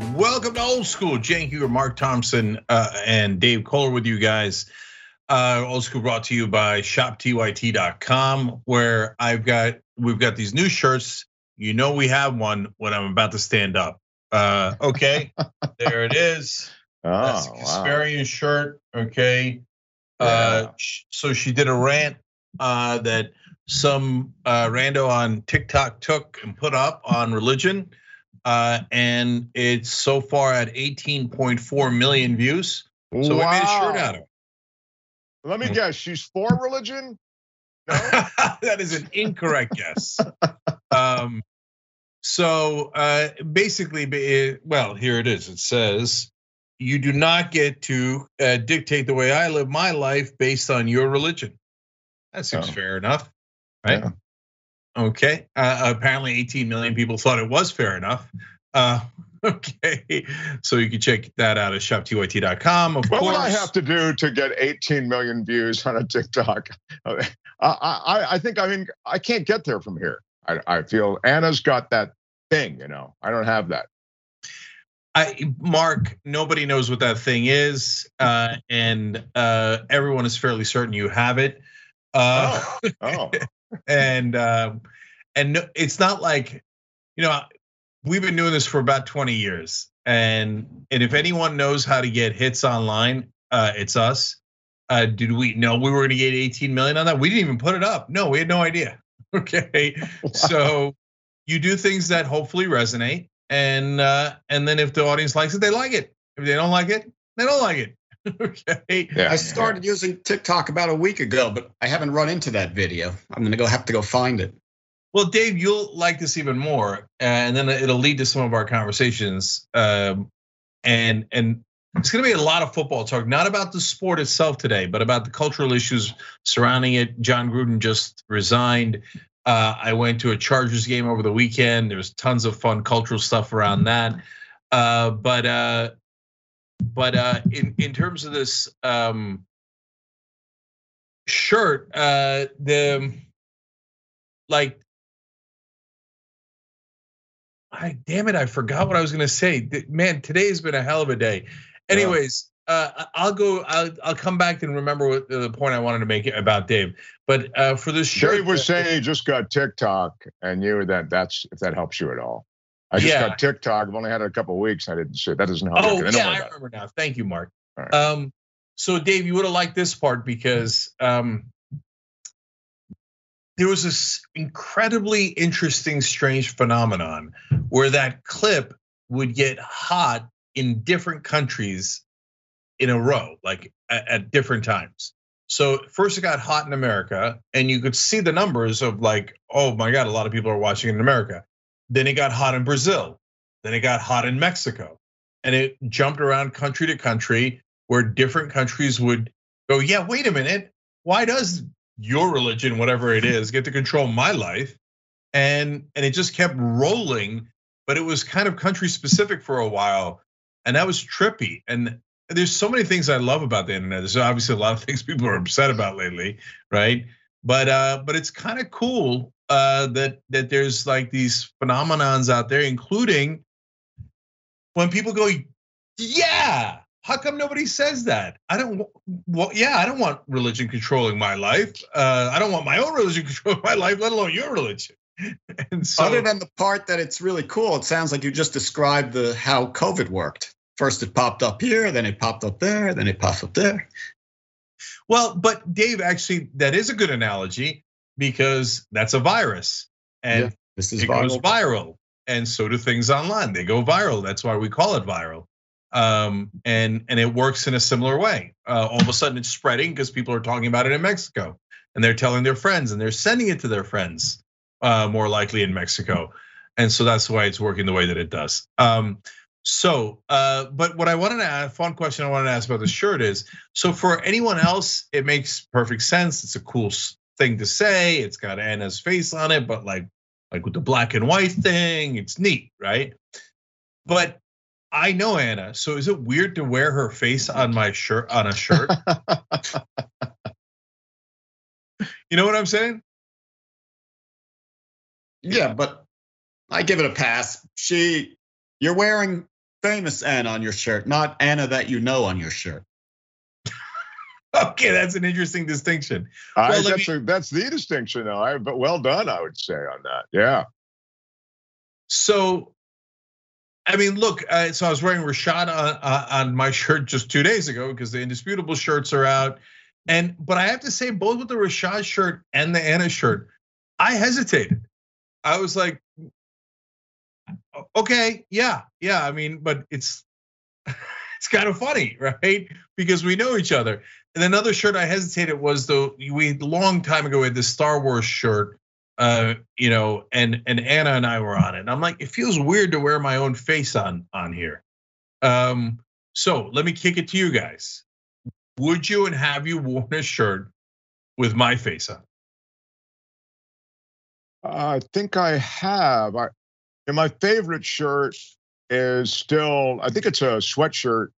Welcome to Old School. Cenk Uygur, Mark Thompson, uh, and Dave Koller with you guys. Uh, Old School brought to you by ShopTYT.com, where I've got we've got these new shirts. You know we have one when I'm about to stand up. Uh, okay, there it is. Oh, That's the wow. Shirt. Okay. Uh, Yeah. so she did a rant uh, that some uh, rando on TikTok took and put up on religion, uh, and it's so far at 18.4 million views. So we made a shirt out of it. Let me Mm. guess, she's for religion? No? that is an incorrect guess. Um, so uh, basically, ba- well, here it is. It says, "You do not get to uh, dictate the way I live my life based on your religion." That seems Oh. fair enough, right? Yeah. Okay. Uh, apparently, 18 million people thought it was fair enough. Uh, okay, so you can check that out at shoptyt.com. Of What course, would I have to do to get 18 million views on a TikTok? I, I, I think I mean I can't get there from here. I, I feel Anna's got that thing, you know. I don't have that. I, Mark, nobody knows what that thing is, uh, and uh, everyone is fairly certain you have it. Uh, Oh, and uh, and no, it's not like, you know, we've been doing this for about 20 years, and and if anyone knows how to get hits online, uh, it's us. Uh, did we know we were going to get 18 million on that? We didn't even put it up. No, we had no idea. Okay, so you do things that hopefully resonate, and uh, and then if the audience likes it, they like it. If they don't like it, they don't like it. okay. yeah. I started using TikTok about a week ago, but I haven't run into that video. I'm gonna go have to go find it. Well, Dave, you'll like this even more, and then it'll lead to some of our conversations. Um, and and it's going to be a lot of football talk, not about the sport itself today, but about the cultural issues surrounding it. Jon Gruden just resigned. Uh, I went to a Chargers game over the weekend. There's tons of fun cultural stuff around that. Uh, but uh, but uh, in in terms of this um, shirt, uh, the like I damn it, I forgot what I was gonna say. Man, today has been a hell of a day. Anyways, uh, I- I'll go. I'll, I'll come back and remember what the point I wanted to make about Dave. But uh, for this shirt, Dave was saying he just got TikTok and you that that's if that helps you at all. I just Yeah. got TikTok. I've only had it a couple of weeks. I didn't see it. That doesn't help. Oh you. Yeah, I it. remember now. Thank you, Mark. Right. Um, so Dave, you would have liked this part because um, there was this incredibly interesting, strange phenomenon where that clip would get hot in different countries in a row, like at, at different times. So first it got hot in America, and you could see the numbers of like, oh my God, a lot of people are watching it in America. Then it got hot in Brazil. Then it got hot in Mexico. And it jumped around country to country where different countries would go, yeah, wait a minute. Why does your religion, whatever it is, get to control my life? And and it just kept rolling, but it was kind of country specific for a while. And that was trippy. And there's so many things I love about the internet. There's obviously a lot of things people are upset about lately, right? But uh, but it's kind of cool uh, that that there's like these phenomenons out there, including when people go, yeah. How come nobody says that? I don't. Well, yeah, I don't want religion controlling my life. Uh, I don't want my own religion controlling my life, let alone your religion. And so, Other than the part that it's really cool, it sounds like you just described the how COVID worked. First it popped up here, then it popped up there, then it popped up there. Well, but Dave, actually, that is a good analogy because that's a virus, and Yeah, This is it goes viral. viral, and so do things online. They go viral. That's why we call it viral. Um, and and it works in a similar way. Uh, all of a sudden, it's spreading because people are talking about it in Mexico, and they're telling their friends, and they're sending it to their friends. Uh, more likely in Mexico, and so that's why it's working the way that it does. Um, so, uh, but what I wanted to ask, fun question I wanted to ask about the shirt is, so for anyone else, it makes perfect sense. It's a cool thing to say. It's got Anna's face on it, but like like with the black and white thing. It's neat, right? But I know Anna, so is it weird to wear her face on my shirt on a shirt? you know what I'm saying? Yeah, but I give it a pass. She, you're wearing famous Anna on your shirt, not Anna that you know on your shirt. Okay, that's an interesting distinction. I, Well, that's, a, that's the distinction, though. I, but well done, I would say on that. Yeah. So, I mean, look. Uh, so I was wearing Rashad on, uh, on my shirt just two days ago because the indisputable shirts are out, and but I have to say, both with the Rashad shirt and the Anna shirt, I hesitated. I was like, okay, yeah, yeah. I mean, but it's it's kind of funny, right? Because we know each other. And another shirt I hesitated was the we long time ago we had this Star Wars shirt, uh, you know, and and Anna and I were on it. And I'm like, it feels weird to wear my own face on on here. Um, so let me kick it to you guys. Would you and have you worn a shirt with my face on? I think I have. I, and my favorite shirt is still, I think it's a sweatshirt,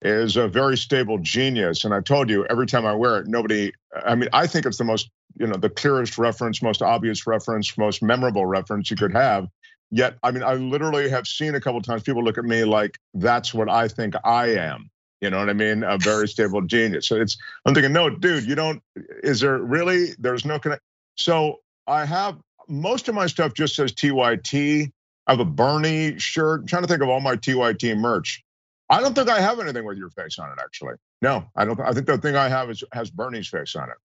is a very stable genius. And I told you, every time I wear it, nobody, I mean, I think it's the most, you know, the clearest reference, most obvious reference, most memorable reference you could have. Yet, I mean, I literally have seen a couple times people look at me like that's what I think I am. You know what I mean? A very stable genius. So it's, I'm thinking, no, dude, you don't, is there really, there's no connect. So I have most of my stuff just says TYT. I have a Bernie shirt. I'm trying to think of all my TYT merch. I don't think I have anything with your face on it, actually. No, I don't. I think the thing I have is has Bernie's face on it.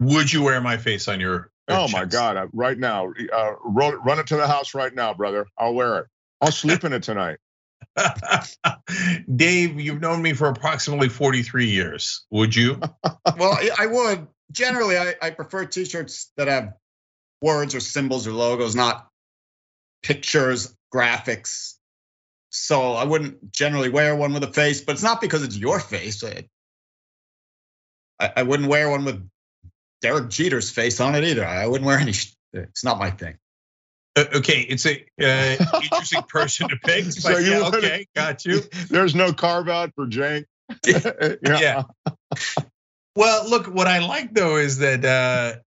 Would you wear my face on your? Oh my God! uh, Right now, uh, run, run it to the house right now, brother. I'll wear it. I'll sleep in it tonight. Dave, you've known me for approximately 43 years. Would you? well, I would. Generally, I, I prefer t-shirts that have words or symbols or logos, not pictures, graphics. So I wouldn't generally wear one with a face, but it's not because it's your face. I, I wouldn't wear one with Derek Jeter's face on it either. I wouldn't wear any. It's not my thing. Uh, okay, it's a uh, interesting person to pick. So you yeah, okay, got you. There's no carve out for Cenk. yeah. yeah. well, look, what I like though is that uh,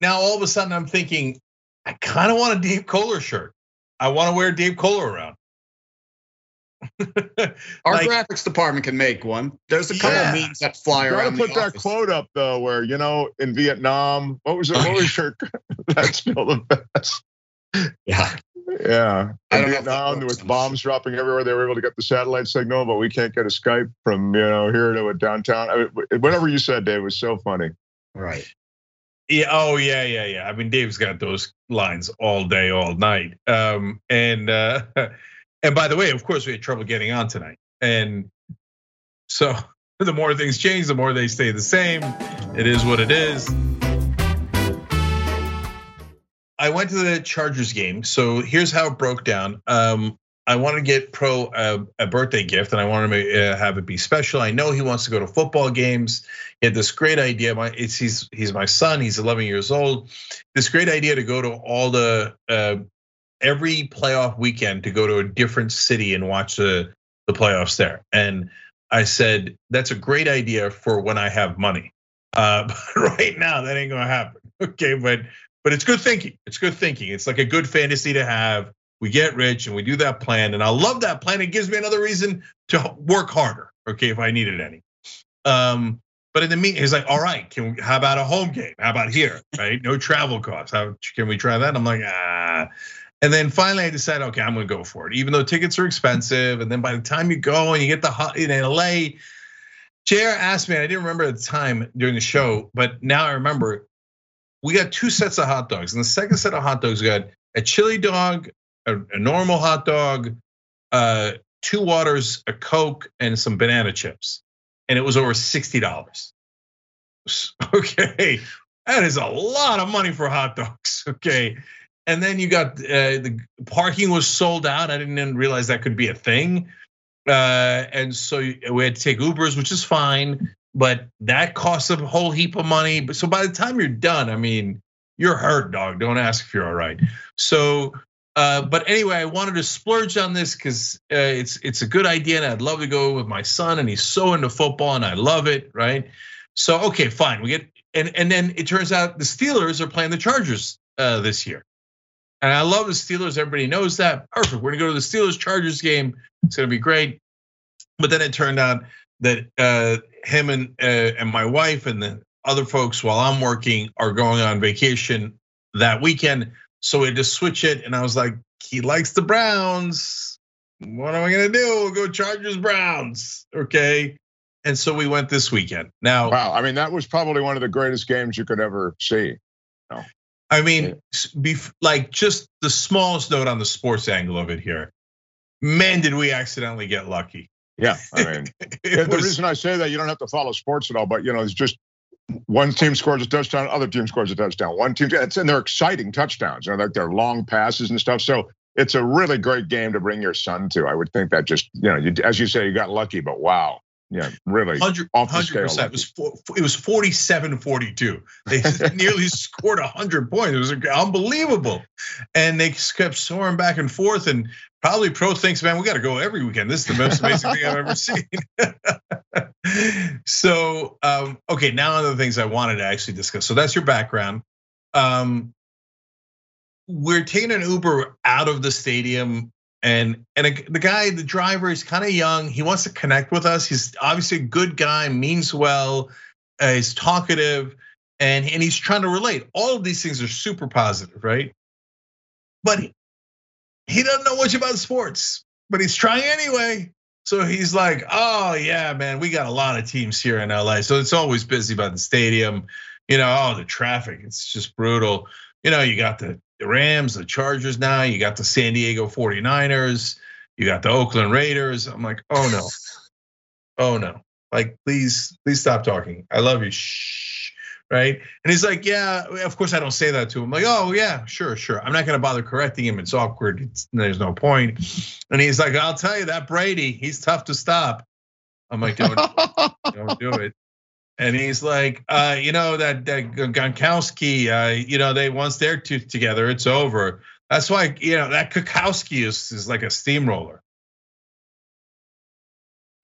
now all of a sudden I'm thinking, I kind of want a Dave Koller shirt. I want to wear Dave Koller around. Our like, graphics department can make one. There's a couple yeah. memes that fly you around. Gotta put that office. quote up though, where you know in Vietnam, what was it? What was your? That's still the best. Yeah. Yeah. I don't Vietnam, know with bombs dropping everywhere, they were able to get the satellite signal, but we can't get a Skype from you know here to a downtown. I mean, whatever you said, Dave, was so funny. Right. Yeah. Oh, yeah, yeah, yeah. I mean, Dave's got those lines all day, all night. Um, and uh, and by the way, of course, we had trouble getting on tonight, and so the more things change, the more they stay the same. It is what it is. I went to the Chargers game. So here's how it broke down. Um, I want to get Pro a, a, birthday gift, and I want to uh, have it be special. I know he wants to go to football games. He had this great idea. My, he's he's my son. He's 11 years old. This great idea to go to all the uh, every playoff weekend to go to a different city and watch the the playoffs there. And I said that's a great idea for when I have money. Uh, but right now, that ain't gonna happen. Okay, but but it's good thinking. It's good thinking. It's like a good fantasy to have we get rich and we do that plan. And I love that plan. It gives me another reason to work harder, okay, if I needed any. Um, but in the meantime, he's like, all right, can we, how about a home game? How about here, right? No travel costs. How can we try that? I'm like, ah. And then finally, I decided, okay, I'm gonna go for it, even though tickets are expensive. And then by the time you go and you get the in LA, JR asked me, I didn't remember at the time during the show, but now I remember. We got two sets of hot dogs, and the second set of hot dogs got a chili dog, a, a normal hot dog, uh, two waters, a Coke, and some banana chips. And it was over $60. Okay, that is a lot of money for hot dogs. Okay. And then you got uh, the parking was sold out. I didn't even realize that could be a thing. Uh, and so we had to take Ubers, which is fine, but that costs a whole heap of money. But So by the time you're done, I mean, you're hurt, dog. Don't ask if you're all right. So uh, but anyway, I wanted to splurge on this because uh, it's it's a good idea, and I'd love to go with my son, and he's so into football, and I love it, right? So okay, fine, we get and and then it turns out the Steelers are playing the Chargers uh, this year, And I love the Steelers. Everybody knows that. Perfect. We're gonna go to the Steelers Chargers game. It's gonna be great. But then it turned out that uh, him and uh, and my wife and the other folks, while I'm working, are going on vacation that weekend. So we had to switch it, and I was like, he likes the Browns. What am I gonna do? We'll go Chargers Browns. Okay. And so we went this weekend. Now, wow, I mean, that was probably one of the greatest games you could ever see. No. I mean, like just the smallest note on the sports angle of it here. Man, did we accidentally get lucky? Yeah, I mean, the was, reason I say that you don't have to follow sports at all, but you know, it's just one team scores a touchdown, other team scores a touchdown. One team, and they're exciting touchdowns. You know, like they're long passes and stuff. So it's a really great game to bring your son to. I would think that just you know, you, as you say, you got lucky, but wow. Yeah, really. 100 percent. It was it was 47-42. They nearly scored 100 points. It was unbelievable, and they kept soaring back and forth. And probably pro thinks, man, we got to go every weekend. This is the most amazing thing I've ever seen. so, um, okay, now on the things I wanted to actually discuss. So that's your background. Um, we're taking an Uber out of the stadium and and the guy, the driver, is kind of young. He wants to connect with us. He's obviously a good guy, means well, uh, he's talkative, and and he's trying to relate. All of these things are super positive, right? But he, doesn't know much about sports, but he's trying anyway. So he's like, "Oh yeah, man, we got a lot of teams here in LA, so it's always busy by the stadium. You know, oh the traffic, it's just brutal. You know, you got the the Rams, the Chargers now, you got the San Diego 49ers, you got the Oakland Raiders. I'm like, oh no. Oh no. Like, please, please stop talking. I love you. Shh. Right. And he's like, yeah, of course I don't say that to him. I'm like, oh yeah, sure, sure. I'm not gonna bother correcting him. It's awkward. It's, there's no point. And he's like, I'll tell you that Brady, he's tough to stop. I'm like, don't, don't do it. And he's like, uh, you know that, that Gronkowski, uh, you know they once they're two together, it's over. That's why you know that Kukowski is is like a steamroller.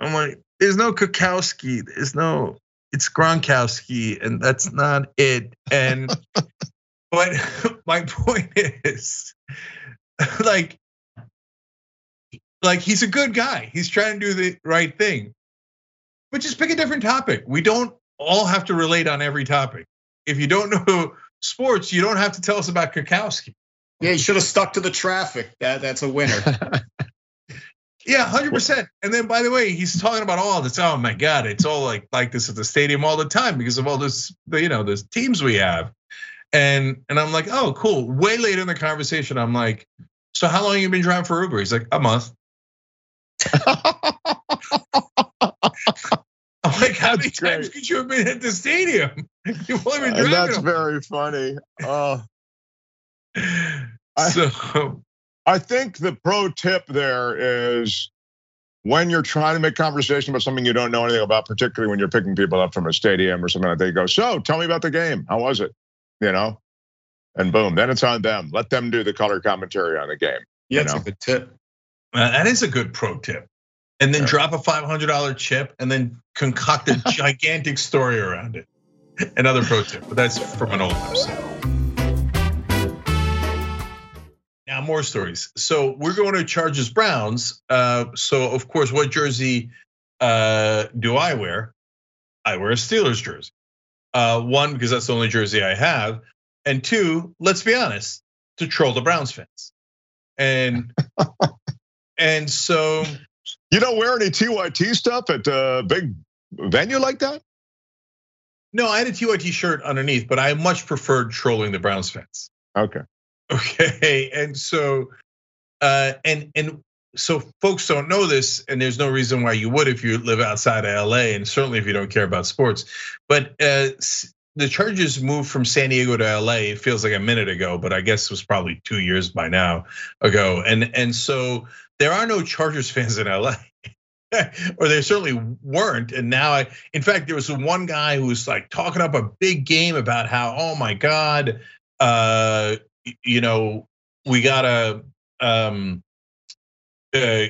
I'm like, there's no Kukowski, there's no, it's Gronkowski, and that's not it. And but my point is, like, like he's a good guy. He's trying to do the right thing. But just pick a different topic. We don't all have to relate on every topic. If you don't know sports, you don't have to tell us about Kukowski. Yeah, you should have stuck to the traffic. That that's a winner. Yeah, hundred percent. And then, by the way, he's talking about all this. Oh my God, it's all like like this at the stadium all the time because of all this, you know, the teams we have. And and I'm like, oh, cool. Way later in the conversation, I'm like, so how long you been driving for Uber? He's like, a month. I'm like, how many times could you have been at the stadium? You've only been driving. That's very funny. Oh. so I think the pro tip there is when you're trying to make conversation about something you don't know anything about, particularly when you're picking people up from a stadium or something like that, you go, so tell me about the game. How was it? You know? And boom, then it's on them. Let them do the color commentary on the game. Yeah, that's a good tip. Uh, that is a good pro tip and then drop a $500 chip and then concoct a gigantic story around it. Another pro tip, but that's from an old episode. Now more stories. So we're going to Chargers Browns. Uh, so of course, what jersey uh, do I wear? I wear a Steelers jersey. Uh, one because that's the only jersey I have, and two, let's be honest, to troll the Browns fans. And and so you don't wear any TYT stuff at a big venue like that? No, I had a TYT shirt underneath, but I much preferred trolling the Browns fans. Okay. Okay, and so, uh, and and so folks don't know this, and there's no reason why you would if you live outside of LA, and certainly if you don't care about sports. But uh, the Chargers moved from San Diego to LA. It feels like a minute ago, but I guess it was probably two years by now ago. And and so there are no Chargers fans in LA. or there certainly weren't. And now, I, in fact, there was one guy who was like talking up a big game about how, oh my God, uh, you know, we gotta, um, uh,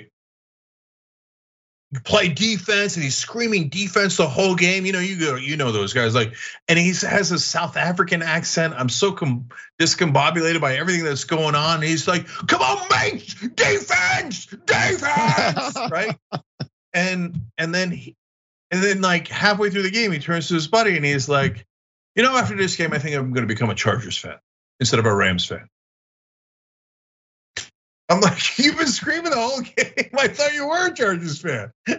play defense and he's screaming defense the whole game. You know, you go, you know those guys like, and he has a South African accent. I'm so discombobulated by everything that's going on. And he's like, "Come on, mate, defense, defense," right? And and then he, and then like halfway through the game, he turns to his buddy and he's like, "You know, after this game, I think I'm going to become a Chargers fan instead of a Rams fan." I'm like, you've been screaming the whole game. I thought you were a Chargers fan.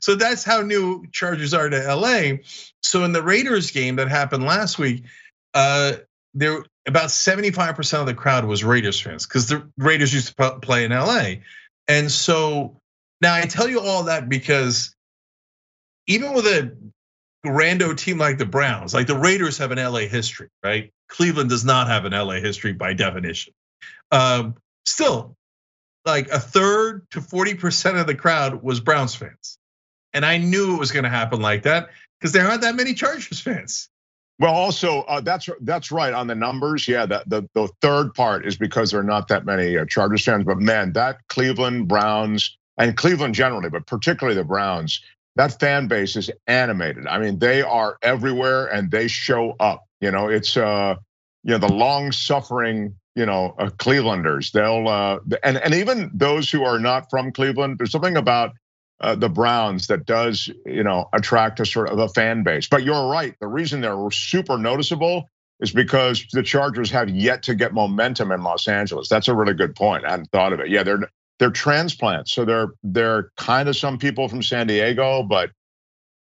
so that's how new Chargers are to LA. So in the Raiders game that happened last week, uh, there about 75% of the crowd was Raiders fans because the Raiders used to play in LA. And so now I tell you all that because even with a rando team like the Browns, like the Raiders have an LA history, right? Cleveland does not have an LA history by definition. Um, still, like a third to 40% of the crowd was Browns fans. And I knew it was going to happen like that because there aren't that many Chargers fans. Well, also uh, that's that's right on the numbers. Yeah, the, the, the third part is because there are not that many uh, Chargers fans. But man, that Cleveland Browns and Cleveland generally, but particularly the Browns, that fan base is animated. I mean, they are everywhere and they show up. You know, it's uh, you know, the long suffering you know, uh, Clevelanders. They'll uh, and and even those who are not from Cleveland. There's something about uh, the Browns that does you know attract a sort of a fan base. But you're right. The reason they're super noticeable is because the Chargers have yet to get momentum in Los Angeles. That's a really good point. I hadn't thought of it. Yeah, they're they're transplants. So they're they're kind of some people from San Diego, but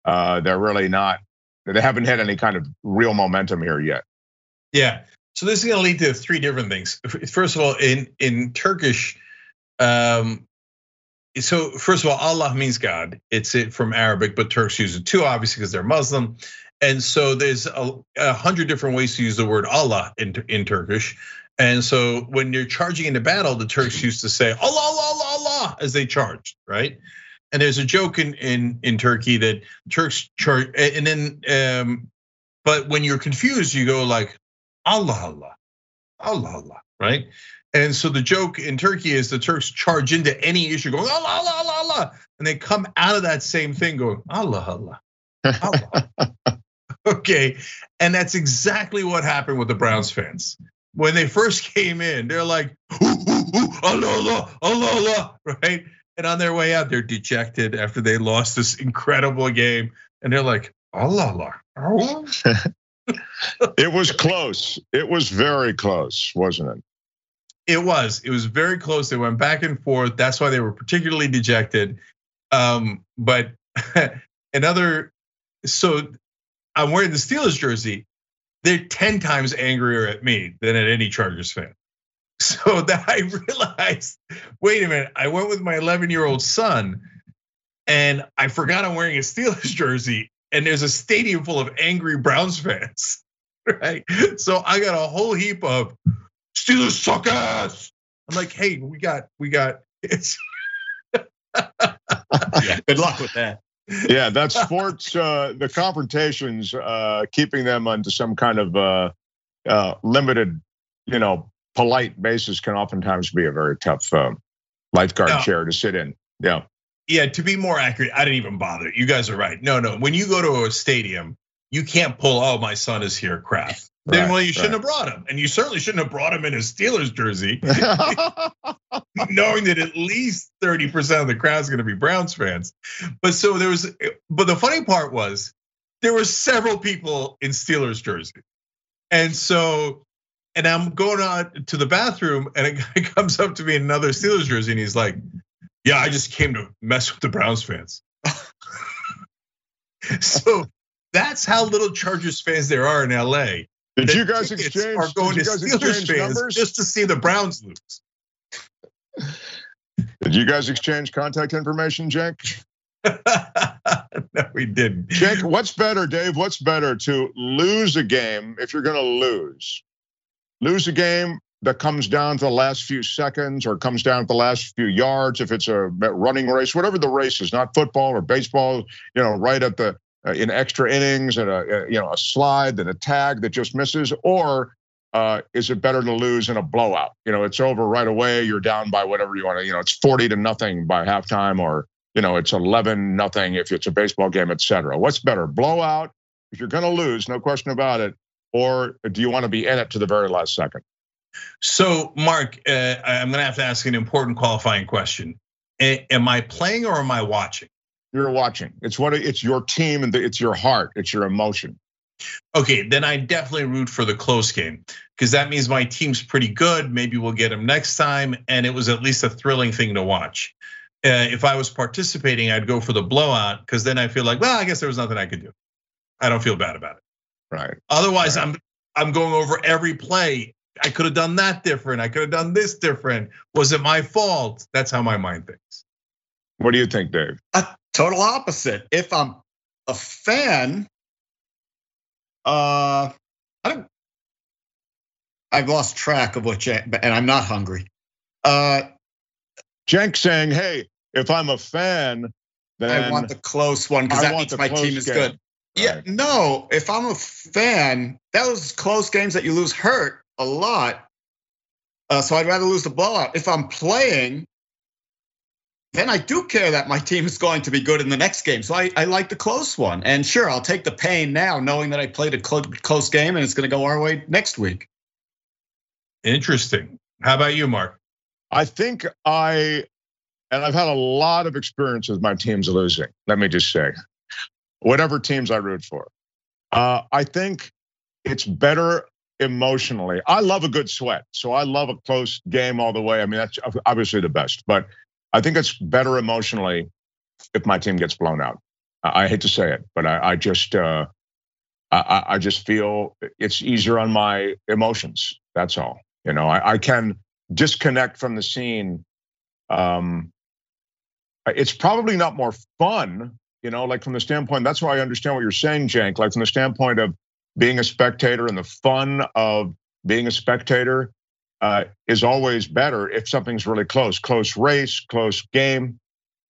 uh, they're really not. They haven't had any kind of real momentum here yet. Yeah, so this is going to lead to three different things. First of all, in in Turkish, um, so first of all, Allah means God. It's it from Arabic, but Turks use it too, obviously because they're Muslim. And so there's a, a, hundred different ways to use the word Allah in, in Turkish. And so when you're charging into battle, the Turks used to say Allah, Allah, Allah, Allah as they charged, right? And there's a joke in in in Turkey that Turks charge, and then, um, but when you're confused, you go like Allah Allah, Allah Allah, right? And so the joke in Turkey is the Turks charge into any issue going Allah Allah Allah Allah, and they come out of that same thing going Allah Allah, Allah. okay, and that's exactly what happened with the Browns fans. When they first came in, they're like ooh, ooh, ooh, Allah Allah, right? And on their way out, they're dejected after they lost this incredible game, and they're like Allah. it was close. It was very close, wasn't it? It was. It was very close. They went back and forth. That's why they were particularly dejected. Um, but another, so I'm wearing the Steelers jersey. They're 10 times angrier at me than at any Chargers fan. So that I realized, wait a minute, I went with my 11 year old son and I forgot I'm wearing a Steelers jersey and there's a stadium full of angry Browns fans, right? So I got a whole heap of Steelers suck ass. I'm like, hey, we got, we got. It's yeah, good luck with that. Yeah, that sports, uh, the confrontations, uh, keeping them onto some kind of uh, uh, limited, you know, polite basis can oftentimes be a very tough uh, lifeguard no. chair to sit in. Yeah. Yeah, to be more accurate, I didn't even bother. You guys are right. No, no. When you go to a stadium, you can't pull, oh, my son is here crap. Then right, well, you shouldn't right. have brought him. And you certainly shouldn't have brought him in a Steelers jersey, knowing that at least 30% of the crowd is going to be Browns fans. But so there was, but the funny part was there were several people in Steelers jersey. And so, and I'm going out to the bathroom, and a guy comes up to me in another Steelers jersey, and he's like, yeah, I just came to mess with the Browns fans. so that's how little Chargers fans there are in LA. Did you guys exchange? Are going to Steelers fans numbers? just to see the Browns lose. Did you guys exchange contact information, Jake? no, we didn't. Cenk, what's better, Dave? What's better to lose a game if you're going to lose? Lose a game that comes down to the last few seconds or comes down to the last few yards if it's a running race whatever the race is not football or baseball you know right at the in extra innings and a you know a slide and a tag that just misses or uh, is it better to lose in a blowout you know it's over right away you're down by whatever you want to you know it's 40 to nothing by halftime or you know, it's 11 nothing if it's a baseball game, et cetera. What's better, blowout? If you're going to lose, no question about it, or do you want to be in it to the very last second? So, Mark, uh, I'm going to have to ask an important qualifying question. am I playing or am I watching? You're watching. It's what it's your team and it's your heart. It's your emotion. Okay, then I definitely root for the close game because that means my team's pretty good. Maybe we'll get them next time, and it was at least a thrilling thing to watch. Uh, if I was participating, I'd go for the blowout because then I feel like, well, I guess there was nothing I could do. I don't feel bad about it. Right. Otherwise, right. I'm I'm going over every play. I could have done that different. I could have done this different. Was it my fault? That's how my mind thinks. What do you think, Dave? A total opposite. If I'm a fan, uh, I don't. I've lost track of what, and I'm not hungry. Uh, Cenk saying, "Hey, if I'm a fan, then I want the close one because that means my team is game. good." Yeah, no. If I'm a fan, those close games that you lose hurt a lot. Uh, so I'd rather lose the blowout. If I'm playing, then I do care that my team is going to be good in the next game. So I, I like the close one. And sure, I'll take the pain now, knowing that I played a close game and it's going to go our way next week. Interesting. How about you, Mark? I think I, and I've had a lot of experience with my teams losing. Let me just say, whatever teams I root for, uh, I think it's better emotionally. I love a good sweat, so I love a close game all the way. I mean, that's obviously the best, but I think it's better emotionally if my team gets blown out. I hate to say it, but I, I just uh, I, I, just feel it's easier on my emotions. That's all. You know, I, I can disconnect from the scene. Um, it's probably not more fun, you know, like from the standpoint. That's why I understand what you're saying, Cenk. Like from the standpoint of being a spectator and the fun of being a spectator is always better if something's really close, close race, close game.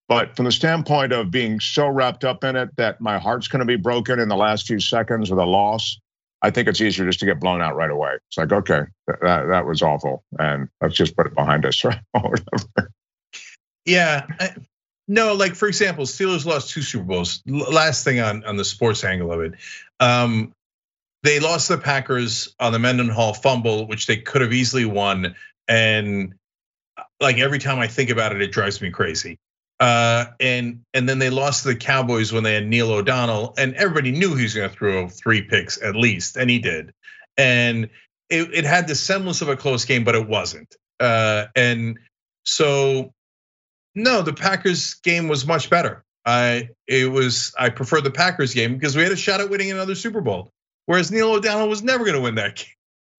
But from the standpoint of being so wrapped up in it that my heart's going to be broken in the last few seconds with a loss, I think it's easier just to get blown out right away. It's like, okay, that, that was awful, and let's just put it behind us, right? yeah. No, like for example, Steelers lost two Super Bowls. Last thing on on the sports angle of it, um, they lost the Packers on the Mendenhall fumble, which they could have easily won. And like every time I think about it, it drives me crazy. Uh, and and then they lost to the Cowboys when they had Neil O'Donnell, and everybody knew he was going to throw three picks at least, and he did. And it, it had the semblance of a close game, but it wasn't. Uh, and so, no, the Packers game was much better. I it was I prefer the Packers game because we had a shot at winning another Super Bowl. Whereas Neil O'Donnell was never going to win that game.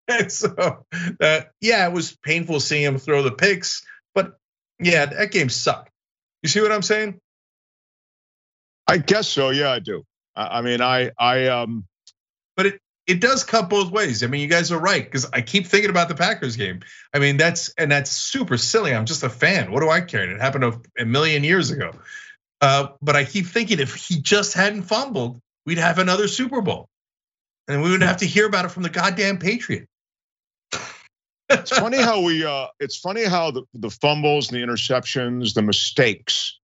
And so, uh, yeah, it was painful seeing him throw the picks, but yeah, that game sucked. You see what I'm saying? I guess so. Yeah, I do. I mean, I, I, um, but it it does cut both ways. I mean, you guys are right because I keep thinking about the Packers game. I mean, that's and that's super silly. I'm just a fan. What do I care? It happened a, a million years ago. Uh, but I keep thinking if he just hadn't fumbled, we'd have another Super Bowl and we would have to hear about it from the goddamn Patriot. it's funny how we uh it's funny how the, the fumbles the interceptions, the mistakes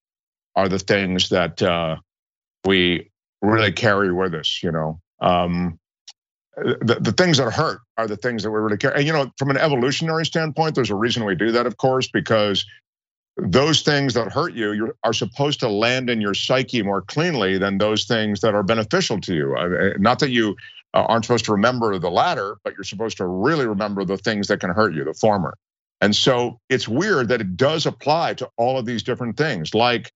are the things that uh we really carry with us, you know. Um the, the things that hurt are the things that we really care. And you know, from an evolutionary standpoint, there's a reason we do that, of course, because those things that hurt you are supposed to land in your psyche more cleanly than those things that are beneficial to you. Not that you aren't supposed to remember the latter, but you're supposed to really remember the things that can hurt you, the former. And so it's weird that it does apply to all of these different things, like,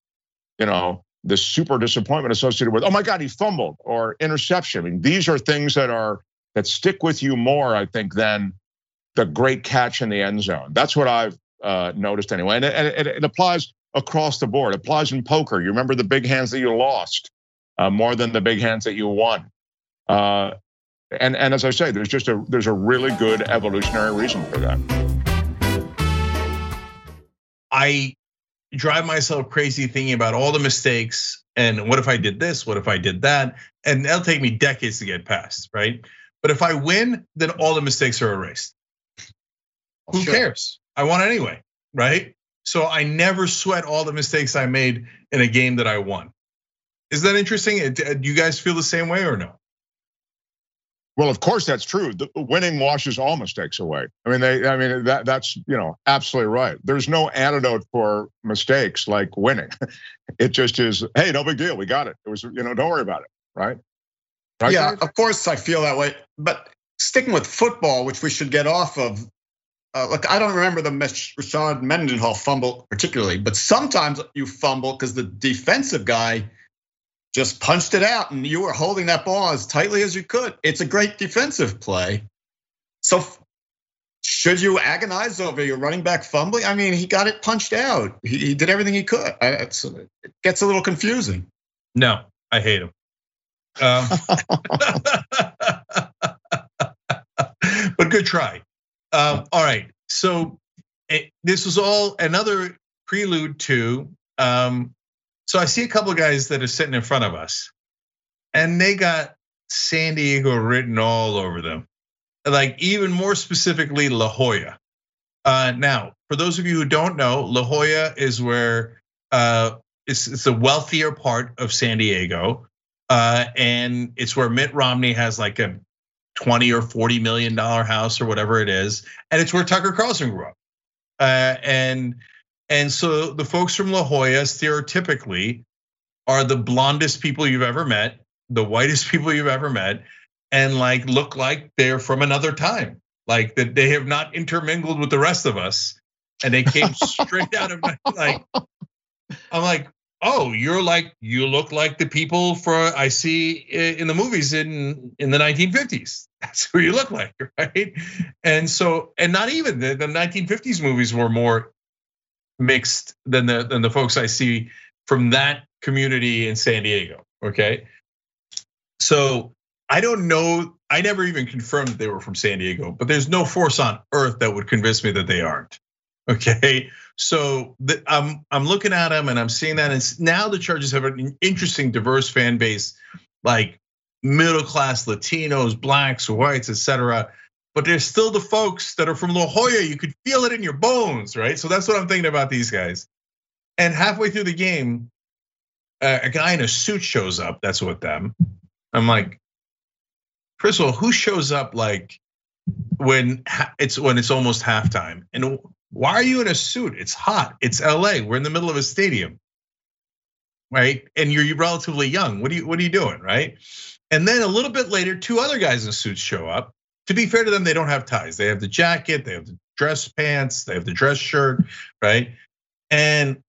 you know, the super disappointment associated with, oh my God, he fumbled or interception. I mean, these are things that are that stick with you more, I think, than the great catch in the end zone. That's what I've uh, noticed anyway, and it, applies across the board. It applies in poker. You remember the big hands that you lost uh, more than the big hands that you won. Uh, and and as I say, there's just a there's a really good evolutionary reason for that. I drive myself crazy thinking about all the mistakes and what if I did this? What if I did that? And that'll take me decades to get past, right? But if I win, then all the mistakes are erased. Oh, Who sure. cares? I won anyway, right? So I never sweat all the mistakes I made in a game that I won. Is that interesting? Uh, do you guys feel the same way or no? Well, of course that's true. The winning washes all mistakes away. I mean, they. I mean that that's you know absolutely right. There's no antidote for mistakes like winning. It just is. Hey, no big deal. We got it. It was you know don't worry about it. Right. right yeah, of course I feel that way. But sticking with football, which we should get off of. Uh, look, I don't remember the Rashard Mendenhall fumble particularly, but sometimes you fumble because the defensive guy just punched it out and you were holding that ball as tightly as you could. It's a great defensive play. So should you agonize over your running back fumbling? I mean, he got it punched out. He, he did everything he could. It gets a little confusing. No, I hate him. Um, but good try. Um, all right. So it, this was all another prelude to um, so I see a couple of guys that are sitting in front of us, and they got San Diego written all over them. Like even more specifically, La Jolla. Uh, now, for those of you who don't know, La Jolla is where uh, it's, it's the wealthier part of San Diego, uh, and it's where Mitt Romney has like a 20 or 40 million dollar house or whatever it is, and it's where Tucker Carlson grew up. Uh, and and so the folks from La Jolla stereotypically are the blondest people you've ever met, the whitest people you've ever met, and like look like they're from another time. Like that they have not intermingled with the rest of us. And they came straight out of like, I'm like, oh, you're like, you look like the people for I see in the movies in in the 1950s. That's who you look like, right? And so, and not even the, the 1950s movies were more mixed than the than the folks I see from that community in San Diego. Okay, so I don't know. I never even confirmed that they were from San Diego, but there's no force on earth that would convince me that they aren't. Okay, so the, I'm I'm looking at them and I'm seeing that, and now the Chargers have an interesting, diverse fan base, like middle class Latinos, blacks, whites, etc but there's still the folks that are from La Jolla. You could feel it in your bones, right? So that's what I'm thinking about these guys. And halfway through the game, a guy in a suit shows up. That's what them. I'm like, first of all, who shows up like when it's when it's almost halftime? And why are you in a suit? It's hot. It's LA. We're in the middle of a stadium, right? And you're relatively young. What are you What are you doing, right? And then a little bit later, two other guys in suits show up to be fair to them, they don't have ties. They have the jacket, they have the dress pants, they have the dress shirt, right? And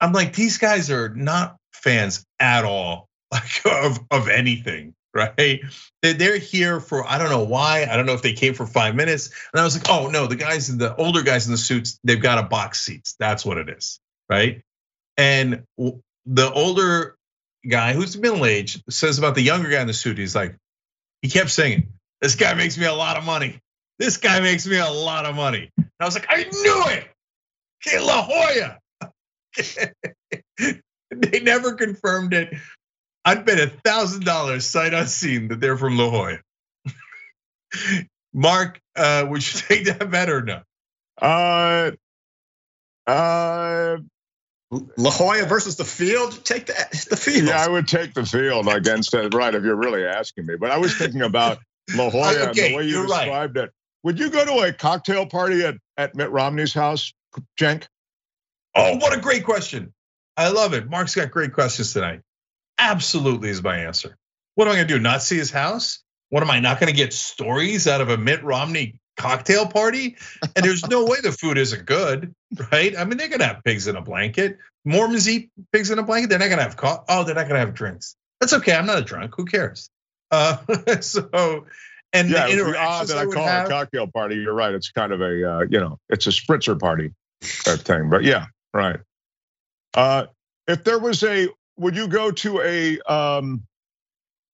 I'm like, these guys are not fans at all, like of of anything, right? They're here for I don't know why. I don't know if they came for five minutes. And I was like, oh no, the guys in the older guys in the suits, they've got a box seats. That's what it is, right? And the older guy who's middle aged says about the younger guy in the suit, he's like, he kept saying, this guy makes me a lot of money. This guy makes me a lot of money. And I was like, I knew it. Okay, La Jolla. they never confirmed it. I'd bet a thousand dollars sight unseen that they're from La Jolla. Mark, uh, would you take that bet or no? Uh, uh, La Jolla versus the field. Take the the field. Yeah, I would take the field against it. Right, if you're really asking me. But I was thinking about La uh, Jolla, okay, the way you described right. it. Would you go to a cocktail party at, at Mitt Romney's house, Cenk? Oh, what a great question. I love it. Mark's got great questions tonight. Absolutely is my answer. What am I gonna do? Not see his house? What am I not gonna get stories out of a Mitt Romney cocktail party? And there's no way the food isn't good, right? I mean, they're gonna have pigs in a blanket. Mormons eat pigs in a blanket. They're not gonna have co- oh, they're not gonna have drinks. That's okay. I'm not a drunk. Who cares? Uh, so, and yeah, the odd that I, I call have, a cocktail party. You're right. It's kind of a uh, you know, it's a spritzer party type thing. But yeah, right. Uh, if there was a, would you go to a um,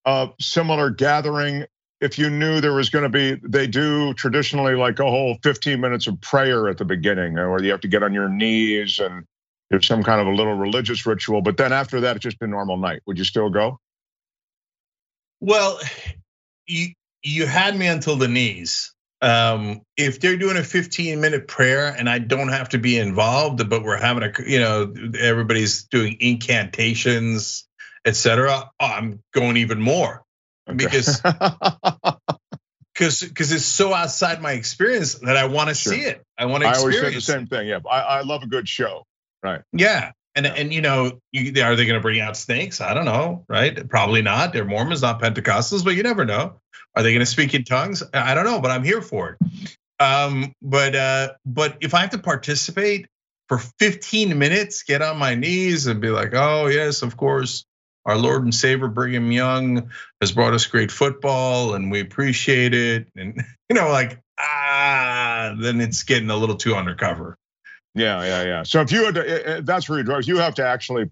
a similar gathering if you knew there was going to be? They do traditionally like a whole 15 minutes of prayer at the beginning, or you have to get on your knees and there's some kind of a little religious ritual. But then after that, it's just a normal night. Would you still go? Well, you you had me until the knees. Um, if they're doing a 15 minute prayer and I don't have to be involved, but we're having a, you know, everybody's doing incantations, etc. I'm going even more okay. because because because it's so outside my experience that I want to sure. see it. I want to. I always say the same thing. Yeah, I, I love a good show. Right. Yeah, and and you know, you, are they going to bring out snakes? I don't know. Right? Probably not. They're Mormons, not Pentecostals, but you never know. Are they going to speak in tongues? I don't know, but I'm here for it. Um, but uh, but if I have to participate for 15 minutes, get on my knees and be like, oh yes, of course, our Lord and Savior Brigham Young has brought us great football, and we appreciate it. And you know, like ah, then it's getting a little too undercover. Yeah, yeah, yeah. So if you had to, that's where you drugs, You have to actually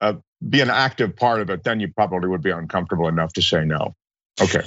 uh, be an active part of it. Then you probably would be uncomfortable enough to say no. Okay.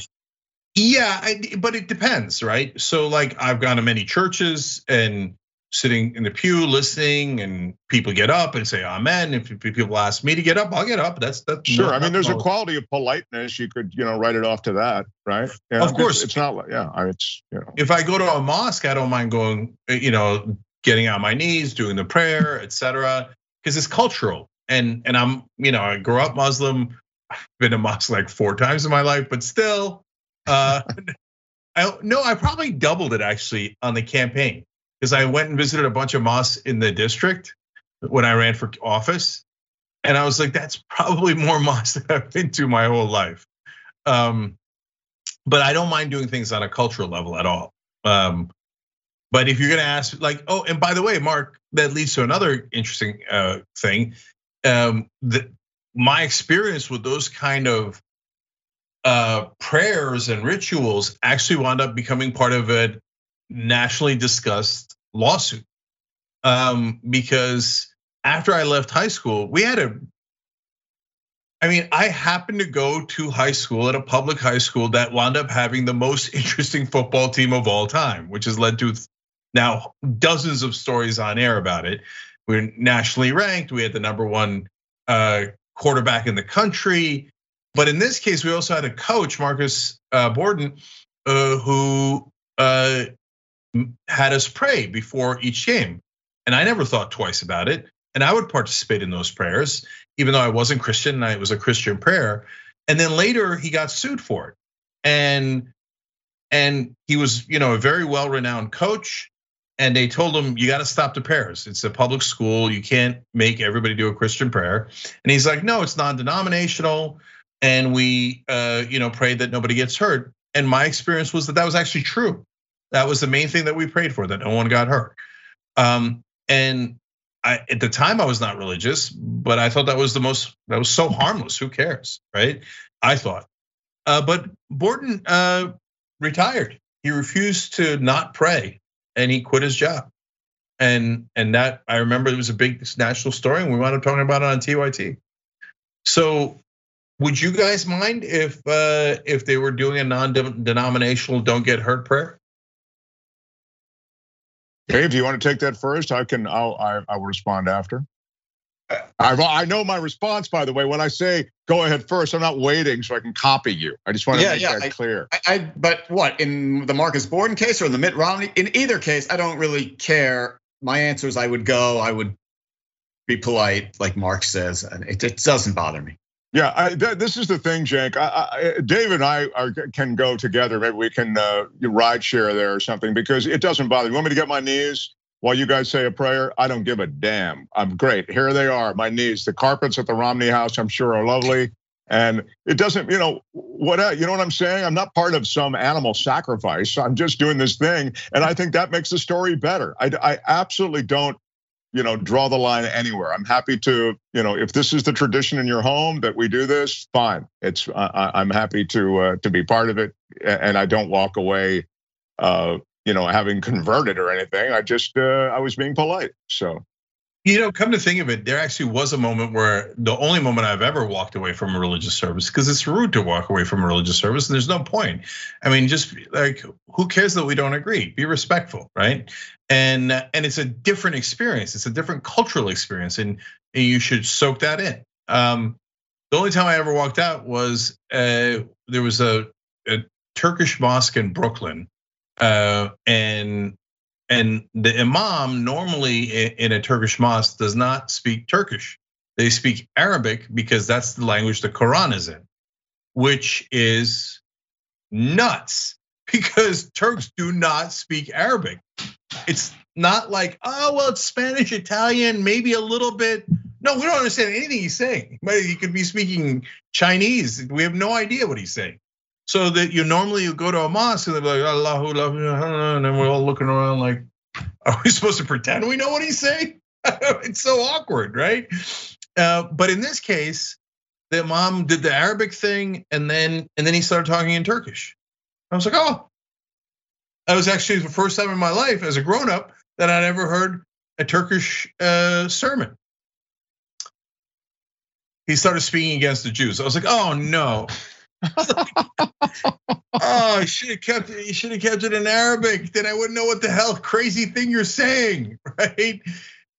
Yeah, I, but it depends, right? So like I've gone to many churches and sitting in the pew listening, and people get up and say amen. If people ask me to get up, I'll get up. That's that's sure. I mean, there's a quality of politeness. You could you know write it off to that, right? Yeah, of course, it's, it's not like yeah. It's you know. If I go to a mosque, I don't mind going. You know, getting on my knees, doing the prayer, etc. Because it's cultural, and and I'm you know I grew up Muslim. I've been to mosque like four times in my life, but still uh, I no, I probably doubled it actually on the campaign because I went and visited a bunch of mosques in the district when I ran for office, and I was like, that's probably more mosques than I've been to my whole life. Um, but I don't mind doing things on a cultural level at all. Um, but if you're gonna ask, like, oh, and by the way, Mark, that leads to another interesting uh, thing. Um, the, my experience with those kind of uh, prayers and rituals actually wound up becoming part of a nationally discussed lawsuit. Um, because after I left high school, we had a I mean, I happened to go to high school at a public high school that wound up having the most interesting football team of all time, which has led to now dozens of stories on air about it. We're nationally ranked. We had the number one uh, quarterback in the country. But in this case, we also had a coach, Marcus uh, Borden, uh, who had us pray before each game. And I never thought twice about it. And I would participate in those prayers, even though I wasn't Christian and it was a Christian prayer. And then later he got sued for it. And and he was, you know, a very well-renowned coach. And they told him, you got to stop the prayers. It's a public school. You can't make everybody do a Christian prayer. And he's like, no, it's non-denominational and we uh, you know prayed that nobody gets hurt. And my experience was that that was actually true. That was the main thing that we prayed for, that no one got hurt. Um, and I, at the time, I was not religious, but I thought that was the most that was so harmless. Who cares, right? I thought. Uh, but Borden uh, retired. He refused to not pray, and he quit his job. And and that I remember it was a big national story, and we wound up talking about it on TYT. So would you guys mind if uh, if they were doing a non-denominational "Don't Get Hurt" prayer? Dave, do you want to take that first? I can. I'll. I, I will respond after. I, I know my response, by the way. When I say go ahead first, I'm not waiting so I can copy you. I just want to yeah, make yeah, that I, clear. I, I, but what in the Marcus Borden case or in the Mitt Romney? In either case, I don't really care. My answer is I would go. I would be polite, like Mark says, and it, it doesn't bother me. Yeah, I, th- this is the thing, Cenk. I, I, Dave and I are, can go together. Maybe we can uh, ride share there or something because it doesn't bother me. You want me to get my knees while you guys say a prayer? I don't give a damn. I'm great. Here they are, my knees. The carpets at the Romney house, I'm sure, are lovely. And it doesn't, you know, what you know what I'm saying? I'm not part of some animal sacrifice. I'm just doing this thing, and I think that makes the story better. I, I absolutely don't you know draw the line anywhere i'm happy to you know if this is the tradition in your home that we do this fine it's I, am happy to uh, to be part of it and i don't walk away uh you know having converted or anything i just uh i was being polite so you know, come to think of it, there actually was a moment where the only moment I've ever walked away from a religious service, because it's rude to walk away from a religious service, and there's no point. I mean, just like who cares that we don't agree? Be respectful, right? And and it's a different experience. It's a different cultural experience, and, and you should soak that in. Um, the only time I ever walked out was uh, there was a, a Turkish mosque in Brooklyn uh, and and the imam normally in a Turkish mosque does not speak Turkish. They speak Arabic because that's the language the Quran is in, which is nuts because Turks do not speak Arabic. It's not like, oh, well, it's Spanish, Italian, maybe a little bit. No, we don't understand anything he's saying. But he could be speaking Chinese. We have no idea what he's saying. So that you normally you go to a mosque and they're like, Allahu, and then we're all looking around like, are we supposed to pretend we know what he's saying? it's so awkward, right? Uh, but in this case, the imam did the Arabic thing, and then and then he started talking in Turkish. I was like, oh, that was actually the first time in my life as a grown up that I'd ever heard a Turkish uh, sermon. He started speaking against the Jews. I was like, oh no. oh, I should have kept it. You should have kept it in Arabic. Then I wouldn't know what the hell crazy thing you're saying, right?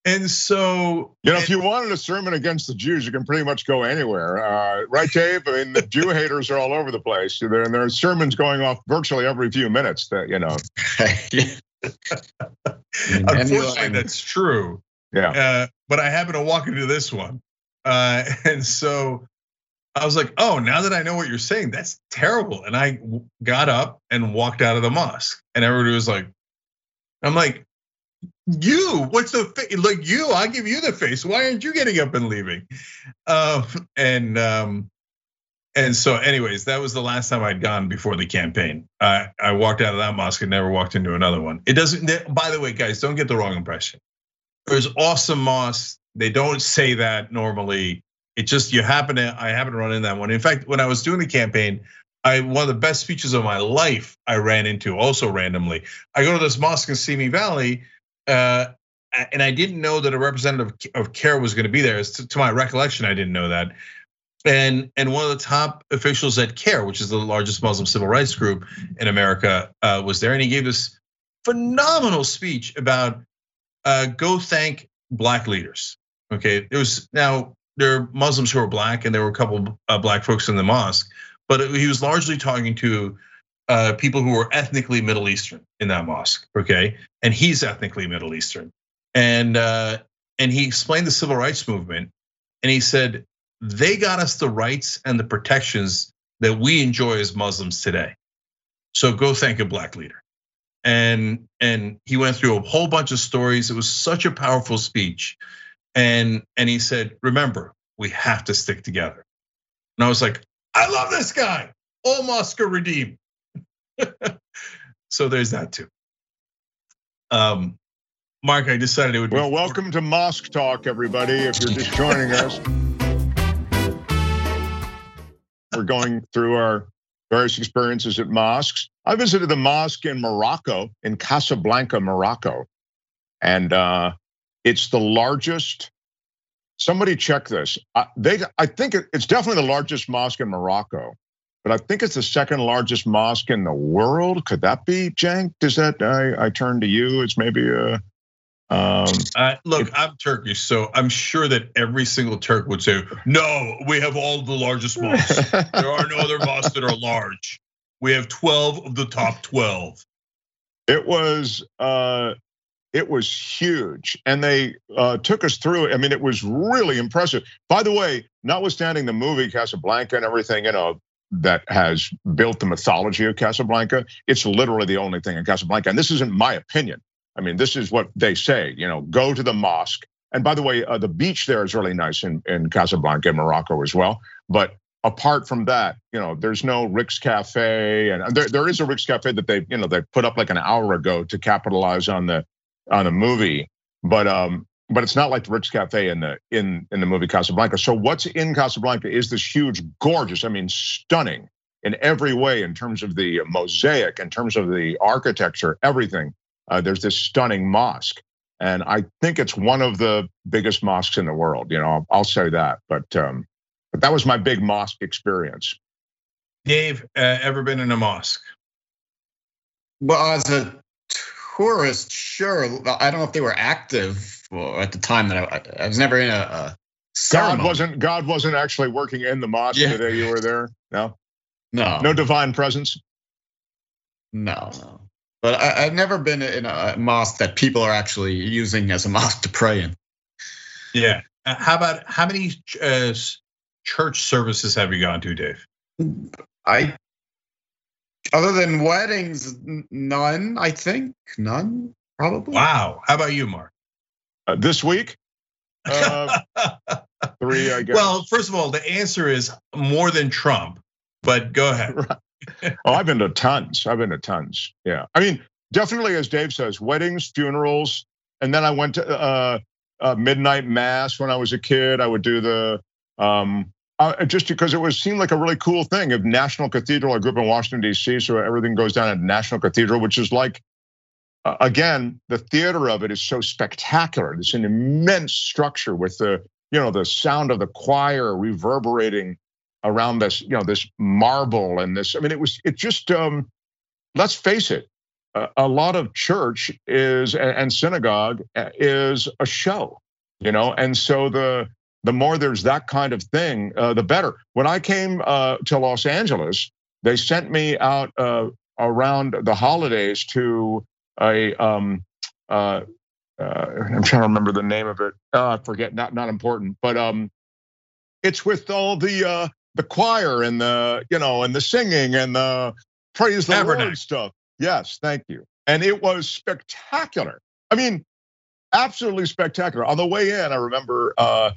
And so, you know, if you wanted a sermon against the Jews, you can pretty much go anywhere, uh, right, Dave? I mean, the Jew haters are all over the place. There, and there are sermons going off virtually every few minutes. That you know. Unfortunately, that's true. Yeah. Uh, but I happen to walk into this one, uh, and so I was like, "Oh, now that I know what you're saying, that's terrible." And I got up and walked out of the mosque, and everybody was like, "I'm like, you what's the face like you i give you the face why aren't you getting up and leaving? Um, and um, and so anyways that was the last time i'd gone before the campaign. I i walked out of that mosque and never walked into another one. It doesn't by the way guys don't get the wrong impression. There's awesome mosques. They don't say that normally it just you happen to i happen to run into that one in fact when i was doing the campaign I one of the best speeches of my life I ran into also randomly. I go to this mosque in Simi Valley uh, and I didn't know that a representative of CAIR was going to be there. To my recollection, I didn't know that. And and one of the top officials at CAIR, which is the largest Muslim civil rights group in America, uh, was there, and he gave this phenomenal speech about uh, go thank black leaders. Okay, there was now there are Muslims who are black, and there were a couple of black folks in the mosque, but he was largely talking to uh, people who were ethnically Middle Eastern in that mosque. Okay, and he's ethnically Middle Eastern, and uh, and he explained the civil rights movement, and he said they got us the rights and the protections that we enjoy as Muslims today. So go thank a black leader. And and he went through a whole bunch of stories. It was such a powerful speech. And and he said, remember, we have to stick together. And I was like, I love this guy. All are redeemed. so there's that too. Um, Mark, I decided it would. Well, welcome to Mosque Talk, everybody. If you're just joining us, we're going through our various experiences at mosques. I visited the mosque in Morocco, in Casablanca, Morocco, and uh, it's the largest. Somebody check this. Uh, they, I think it's definitely the largest mosque in Morocco but I think it's the second largest mosque in the world. Could that be, Cenk? Does that I, I turn to you? It's maybe a. Um, uh, look, I'm Turkish, so I'm sure that every single Turk would say, "No, we have all the largest mosques. there are no other mosques that are large. We have 12 of the top 12." It was uh, it was huge, and they uh, took us through it. I mean, it was really impressive. By the way, notwithstanding the movie Casablanca and everything, you know, that has built the mythology of Casablanca. It's literally the only thing in Casablanca. And this isn't my opinion. I mean, this is what they say, you know, go to the mosque. And by the way, uh, the beach there is really nice in, in Casablanca, Morocco as well. But apart from that, you know, there's no Rick's Cafe, and there, there is a Rick's Cafe that they, you know, they put up like an hour ago to capitalize on the on the movie. But um, but it's not like the Rick's Cafe in the in in the movie Casablanca. So what's in Casablanca is this huge, gorgeous, I mean, stunning in every way in terms of the mosaic, in terms of the architecture, everything. Uh, there's this stunning mosque, and I think it's one of the biggest mosques in the world. You know, I'll, I'll say that. But um, but that was my big mosque experience. Dave, uh, ever been in a mosque? Well, as a tourist, sure. I don't know if they were active well, at the time that I, I was never in a, a God wasn't God wasn't actually working in the mosque yeah. the day you were there. No, no, no divine presence. No, no. But I, have never been in a mosque that people are actually using as a mosque to pray in. Yeah. Uh, how about how many uh, church services have you gone to, Dave? I, other than weddings, none. I think none, probably. Wow. How about you, Mark? Uh, this week, uh, three. I guess. Well, first of all, the answer is more than Trump. But go ahead. oh, I've been to tons. I've been to tons. Yeah. I mean, definitely, as Dave says, weddings, funerals, and then I went to uh, uh, midnight mass when I was a kid. I would do the um, uh, just because it was seemed like a really cool thing. Of National Cathedral, I grew up in Washington D.C., so everything goes down at National Cathedral, which is like, uh, again, the theater of it is so spectacular. It's an immense structure with the you know the sound of the choir reverberating around this you know this marble and this. I mean, it was it just um, let's face it, a lot of church is and synagogue uh, is a show, you know, and so the the more there's that kind of thing, uh, the better. When I came uh, to Los Angeles, they sent me out uh, around the holidays to a um, uh, uh, I'm trying to remember the name of it. I forget, not not important, but um, it's with all the the choir and the you know and the singing and the praise the Lord stuff. Yes, thank you. And it was spectacular. I mean, absolutely spectacular. On the way in, I remember uh,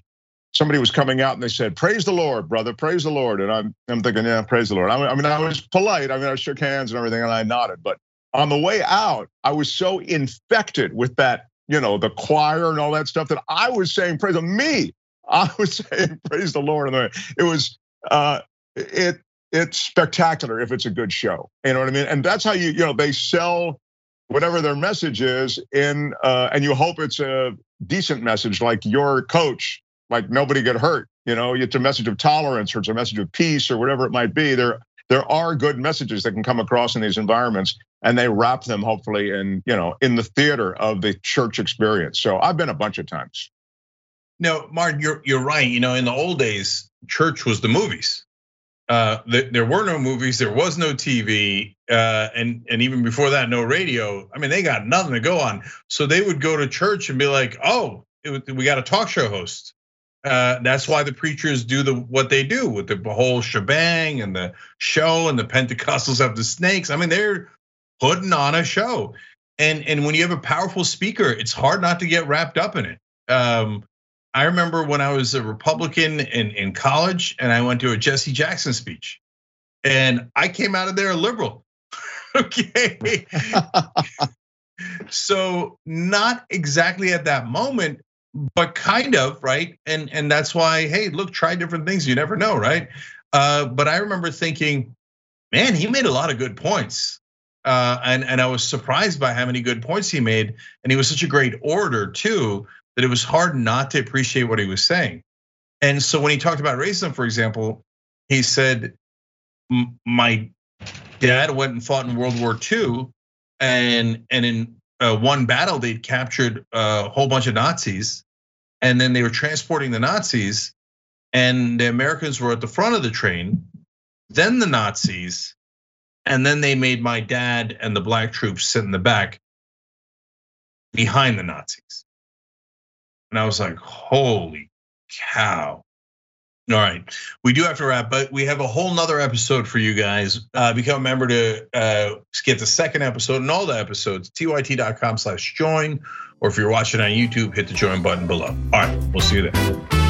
somebody was coming out and they said, "Praise the Lord, brother, praise the Lord." And I'm I'm thinking, yeah, praise the Lord. I mean, I was polite. I mean, I shook hands and everything, and I nodded. But on the way out, I was so infected with that, you know, the choir and all that stuff that I was saying, "Praise me." I was saying, "Praise the Lord." And it was uh, it it's spectacular if it's a good show. You know what I mean? And that's how you, you know, they sell whatever their message is in, uh, and you hope it's a decent message, like your coach, like nobody get hurt. You know, it's a message of tolerance or it's a message of peace or whatever it might be. There, there are good messages that can come across in these environments, and they wrap them hopefully in, you know, in the theater of the church experience. So I've been a bunch of times. No, Martin, you're you're right. You know, in the old days, church was the movies. Uh, there were no movies, there was no TV, uh, and and even before that, no radio. I mean, they got nothing to go on. So they would go to church and be like, "Oh, it, we got a talk show host." Uh, that's why the preachers do the what they do with the whole shebang and the show, and the Pentecostals have the snakes. I mean, they're putting on a show, and and when you have a powerful speaker, it's hard not to get wrapped up in it. Um, I remember when I was a Republican in, in college and I went to a Jesse Jackson speech. And I came out of there a liberal. okay. so not exactly at that moment, but kind of, right? And and that's why, hey, look, try different things. You never know, right? Uh, but I remember thinking, man, he made a lot of good points. Uh, and and I was surprised by how many good points he made, and he was such a great orator too that it was hard not to appreciate what he was saying. And so when he talked about racism, for example, he said, "My dad went and fought in World War II, and and in Uh, one battle they'd captured uh, a whole bunch of Nazis, and then they were transporting the Nazis, and the Americans were at the front of the train, then the Nazis, and then they made my dad and the black troops sit in the back behind the Nazis. And I was like, holy cow. All right, we do have to wrap, but we have a whole nother episode for you guys. Uh, become a member to uh, get the second episode and all the episodes, tyt.com slash join, or if you're watching on YouTube, hit the join button below. All right, we'll see you there.